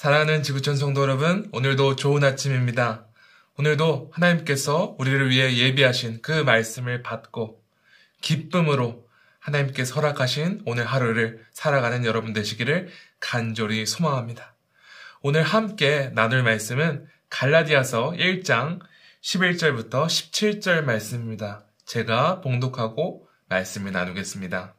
사랑하는 지구촌 성도 여러분, 오늘도 좋은 아침입니다. 오늘도 하나님께서 우리를 위해 예비하신 그 말씀을 받고 기쁨으로 하나님께 허락하신 오늘 하루를 살아가는 여러분 되시기를 간절히 소망합니다. 오늘 함께 나눌 말씀은 갈라디아서 1장 11절부터 17절 말씀입니다. 제가 봉독하고 말씀을 나누겠습니다.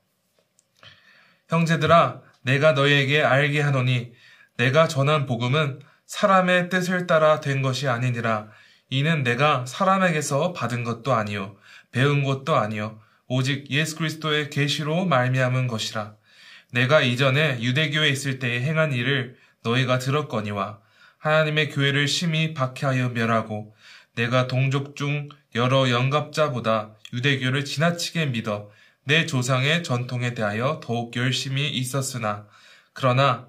형제들아, 내가 너희에게 알게 하노니 내가 전한 복음은 사람의 뜻을 따라 된 것이 아니니라. 이는 내가 사람에게서 받은 것도 아니요 배운 것도 아니요 오직 예수 그리스도의 계시로 말미암은 것이라. 내가 이전에 유대교에 있을 때에 행한 일을 너희가 들었거니와 하나님의 교회를 심히 박해하여 멸하고 내가 동족 중 여러 영갑자보다 유대교를 지나치게 믿어 내 조상의 전통에 대하여 더욱 열심히 있었으나 그러나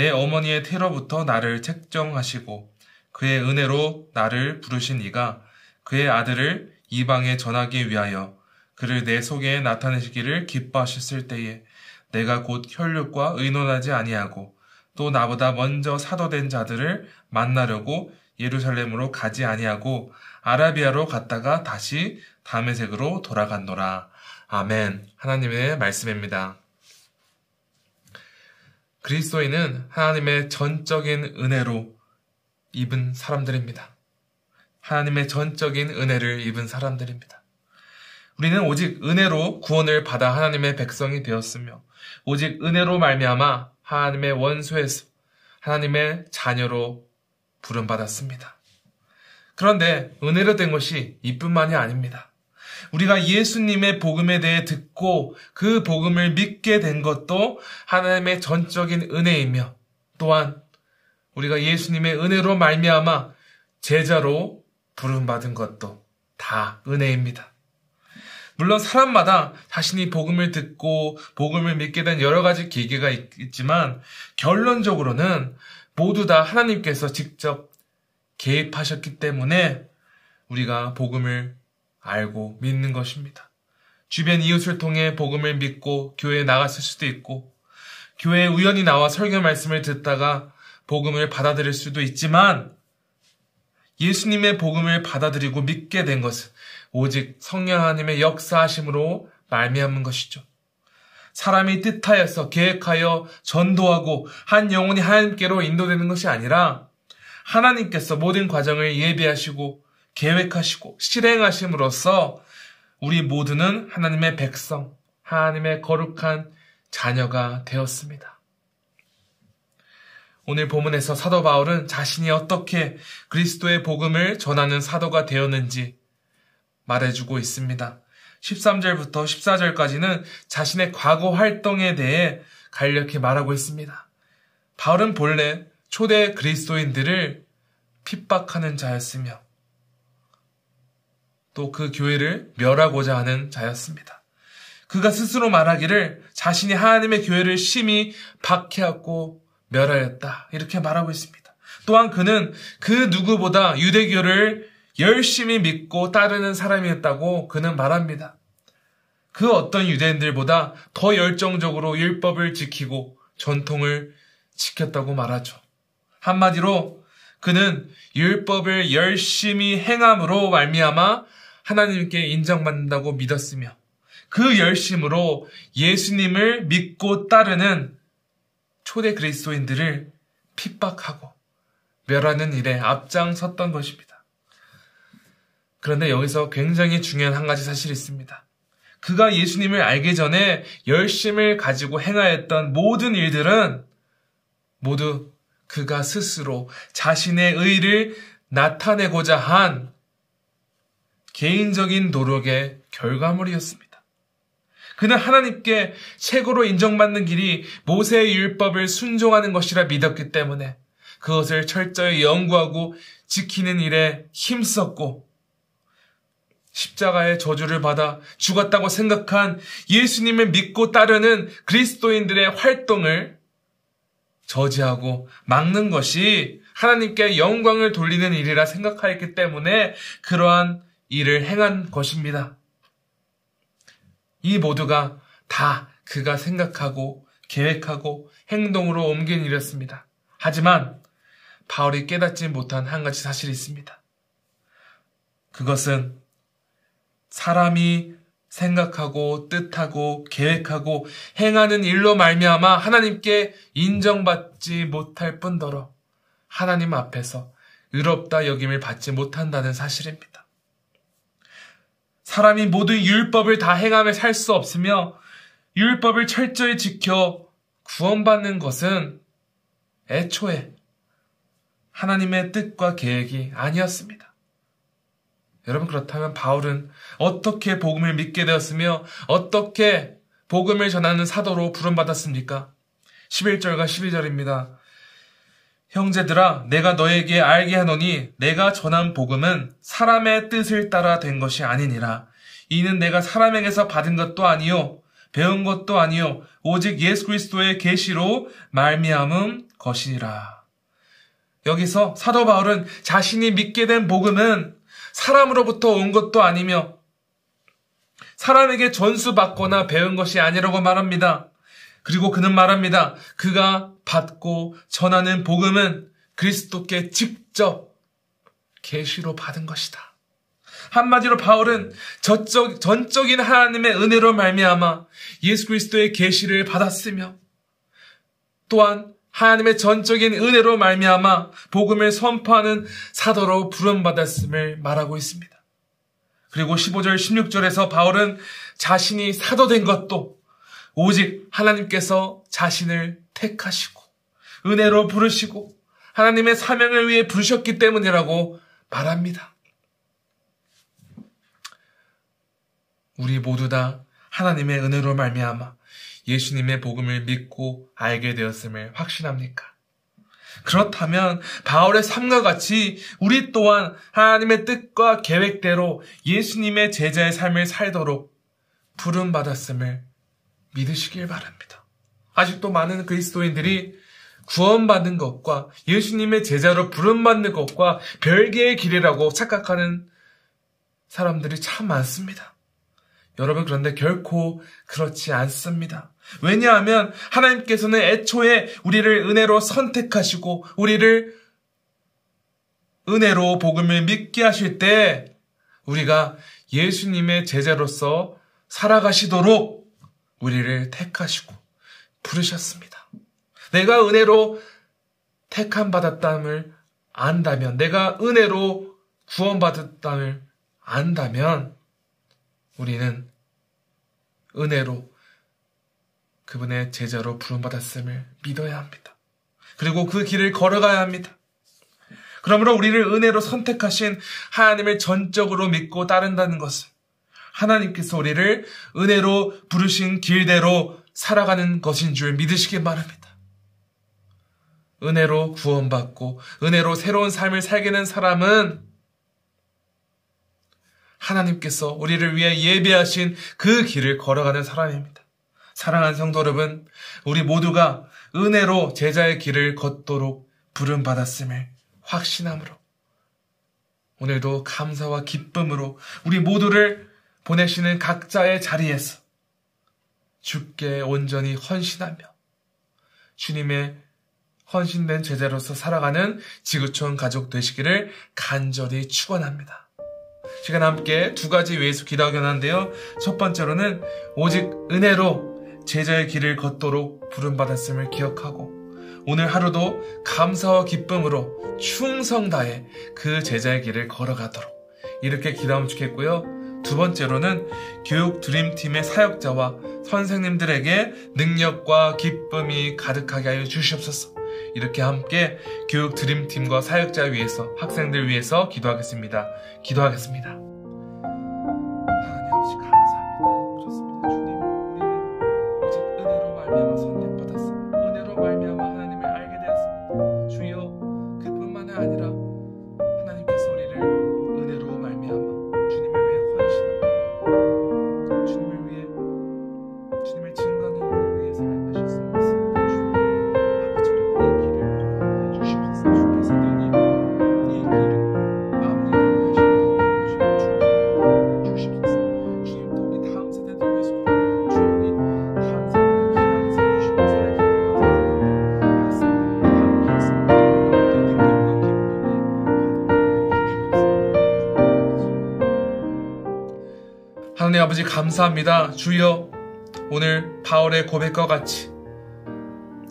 내 어머니의 태로부터 나를 책정하시고 그의 은혜로 나를 부르신 이가 그의 아들을 이방에 전하기 위하여 그를 내 속에 나타내시기를 기뻐하셨을 때에 내가 곧 혈육과 의논하지 아니하고 또 나보다 먼저 사도된 자들을 만나려고 예루살렘으로 가지 아니하고 아라비아로 갔다가 다시 다메색으로 돌아간노라. 아멘. 하나님의 말씀입니다. 그리스도인은 하나님의 전적인 은혜로 입은 사람들입니다. 하나님의 전적인 은혜를 입은 사람들입니다. 우리는 오직 은혜로 구원을 받아 하나님의 백성이 되었으며 오직 은혜로 말미암아 하나님의 원수에서 하나님의 자녀로 부름받았습니다. 그런데 은혜로 된 것이 이뿐만이 아닙니다. 우리가 예수님의 복음에 대해 듣고 그 복음을 믿게 된 것도 하나님의 전적인 은혜이며 또한 우리가 예수님의 은혜로 말미암아 제자로 부름받은 것도 다 은혜입니다. 물론 사람마다 자신이 복음을 듣고 복음을 믿게 된 여러 가지 계기가 있지만 결론적으로는 모두 다 하나님께서 직접 개입하셨기 때문에 우리가 복음을 알고 믿는 것입니다. 주변 이웃을 통해 복음을 믿고 교회에 나갔을 수도 있고 교회에 우연히 나와 설교 말씀을 듣다가 복음을 받아들일 수도 있지만 예수님의 복음을 받아들이고 믿게 된 것은 오직 성령 하나님의 역사하심으로 말미암은 것이죠. 사람이 뜻하여서 계획하여 전도하고 한 영혼이 하나님께로 인도되는 것이 아니라 하나님께서 모든 과정을 예비하시고 계획하시고 실행하심으로써 우리 모두는 하나님의 백성, 하나님의 거룩한 자녀가 되었습니다. 오늘 본문에서 사도 바울은 자신이 어떻게 그리스도의 복음을 전하는 사도가 되었는지 말해주고 있습니다. 13절부터 14절까지는 자신의 과거 활동에 대해 간략히 말하고 있습니다. 바울은 본래 초대 그리스도인들을 핍박하는 자였으며 또 그 교회를 멸하고자 하는 자였습니다. 그가 스스로 말하기를 자신이 하나님의 교회를 심히 박해하고 멸하였다. 이렇게 말하고 있습니다. 또한 그는 그 누구보다 유대교를 열심히 믿고 따르는 사람이었다고 그는 말합니다. 그 어떤 유대인들보다 더 열정적으로 율법을 지키고 전통을 지켰다고 말하죠. 한마디로 그는 율법을 열심히 행함으로 말미암아 하나님께 인정받는다고 믿었으며 그 열심으로 예수님을 믿고 따르는 초대 그리스도인들을 핍박하고 멸하는 일에 앞장섰던 것입니다. 그런데 여기서 굉장히 중요한 한 가지 사실이 있습니다. 그가 예수님을 알기 전에 열심을 가지고 행하였던 모든 일들은 모두 그가 스스로 자신의 의를 나타내고자 한 개인적인 노력의 결과물이었습니다. 그는 하나님께 최고로 인정받는 길이 모세의 율법을 순종하는 것이라 믿었기 때문에 그것을 철저히 연구하고 지키는 일에 힘썼고 십자가의 저주를 받아 죽었다고 생각한 예수님을 믿고 따르는 그리스도인들의 활동을 저지하고 막는 것이 하나님께 영광을 돌리는 일이라 생각하였기 때문에 그러한 일을 행한 것입니다. 이 모두가 다 그가 생각하고 계획하고 행동으로 옮긴 일이었습니다. 하지만 바울이 깨닫지 못한 한 가지 사실이 있습니다. 그것은 사람이 생각하고 뜻하고 계획하고 행하는 일로 말미암아 하나님께 인정받지 못할 뿐더러 하나님 앞에서 의롭다 여김을 받지 못한다는 사실입니다. 사람이 모든 율법을 다 행하며 살 수 없으며 율법을 철저히 지켜 구원받는 것은 애초에 하나님의 뜻과 계획이 아니었습니다. 여러분 그렇다면 바울은 어떻게 복음을 믿게 되었으며 어떻게 복음을 전하는 사도로 부름받았습니까? 11절과 12절입니다. 형제들아 내가 너에게 알게 하노니 내가 전한 복음은 사람의 뜻을 따라 된 것이 아니니라. 이는 내가 사람에게서 받은 것도 아니요 배운 것도 아니요 오직 예수 그리스도의 계시로 말미암은 것이라. 여기서 사도 바울은 자신이 믿게 된 복음은 사람으로부터 온 것도 아니며 사람에게 전수받거나 배운 것이 아니라고 말합니다. 그리고 그는 말합니다. 그가 받고 전하는 복음은 그리스도께 직접 계시로 받은 것이다. 한마디로 바울은 저적, 전적인 하나님의 은혜로 말미암아 예수 그리스도의 계시를 받았으며 또한 하나님의 전적인 은혜로 말미암아 복음을 선포하는 사도로 부름받았음을 말하고 있습니다. 그리고 15절 16절에서 바울은 자신이 사도된 것도 오직 하나님께서 자신을 택하시고 은혜로 부르시고 하나님의 사명을 위해 부르셨기 때문이라고 말합니다. 우리 모두 다 하나님의 은혜로 말미암아 예수님의 복음을 믿고 알게 되었음을 확신합니까? 그렇다면 바울의 삶과 같이 우리 또한 하나님의 뜻과 계획대로 예수님의 제자의 삶을 살도록 부름 받았음을 믿으시길 바랍니다. 아직도 많은 그리스도인들이 구원받는 것과 예수님의 제자로 부름받는 것과 별개의 길이라고 착각하는 사람들이 참 많습니다. 여러분 그런데 결코 그렇지 않습니다. 왜냐하면 하나님께서는 애초에 우리를 은혜로 선택하시고 우리를 은혜로 복음을 믿게 하실 때 우리가 예수님의 제자로서 살아가시도록 우리를 택하시고 부르셨습니다. 내가 은혜로 택함 받았다을 안다면, 내가 은혜로 구원받았다을 안다면, 우리는 은혜로 그분의 제자로 부름받았음을 믿어야 합니다. 그리고 그 길을 걸어가야 합니다. 그러므로 우리를 은혜로 선택하신 하나님을 전적으로 믿고 따른다는 것은 하나님께서 우리를 은혜로 부르신 길대로 살아가는 것인 줄 믿으시기 바랍니다. 은혜로 구원받고 은혜로 새로운 삶을 살게 된 사람은 하나님께서 우리를 위해 예배하신 그 길을 걸어가는 사람입니다. 사랑하는 성도 여러분, 우리 모두가 은혜로 제자의 길을 걷도록 부름받았음을 확신함으로 오늘도 감사와 기쁨으로 우리 모두를 보내시는 각자의 자리에서 주께 온전히 헌신하며 주님의 헌신된 제자로서 살아가는 지구촌 가족 되시기를 간절히 축원합니다. 시간 함께 두 가지 외에서 기도하긴 한데요. 첫 번째로는 오직 은혜로 제자의 길을 걷도록 부름받았음을 기억하고 오늘 하루도 감사와 기쁨으로 충성 다해 그 제자의 길을 걸어가도록 이렇게 기도하면 좋겠고요. 두 번째로는 교육 드림팀의 사역자와 선생님들에게 능력과 기쁨이 가득하게 하여 주시옵소서. 이렇게 함께 교육 드림팀과 사역자 위해서 학생들 위해서 기도하겠습니다. 기도하겠습니다. 아버지 감사합니다. 주여 오늘 바울의 고백과 같이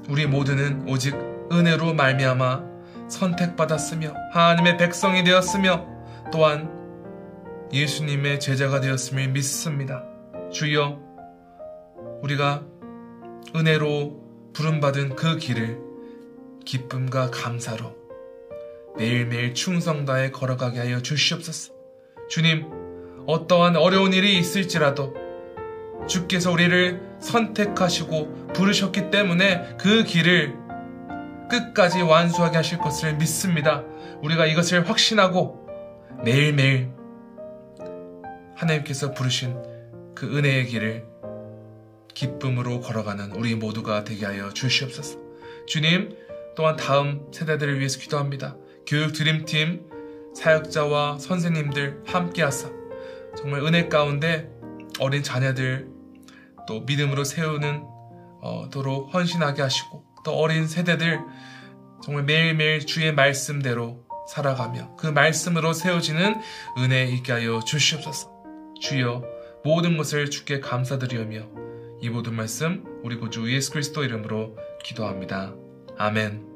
우리 모두는 오직 은혜로 말미암아 선택받았으며 하나님의 백성이 되었으며 또한 예수님의 제자가 되었음을 믿습니다. 주여 우리가 은혜로 부름받은 그 길을 기쁨과 감사로 매일매일 충성 다해 걸어가게 하여 주시옵소서. 주님, 어떠한 어려운 일이 있을지라도 주께서 우리를 선택하시고 부르셨기 때문에 그 길을 끝까지 완수하게 하실 것을 믿습니다. 우리가 이것을 확신하고 매일매일 하나님께서 부르신 그 은혜의 길을 기쁨으로 걸어가는 우리 모두가 되게 하여 주시옵소서. 주님, 또한 다음 세대들을 위해서 기도합니다. 교육 드림팀, 사역자와 선생님들 함께 하사 정말 은혜 가운데 어린 자녀들 또 믿음으로 세우는 어, 도록 헌신하게 하시고 또 어린 세대들 정말 매일매일 주의 말씀대로 살아가며 그 말씀으로 세워지는 은혜 있게 하여 주시옵소서. 주여 모든 것을 주께 감사드리오며 이 모든 말씀 우리 구주 예수 그리스도 이름으로 기도합니다. 아멘.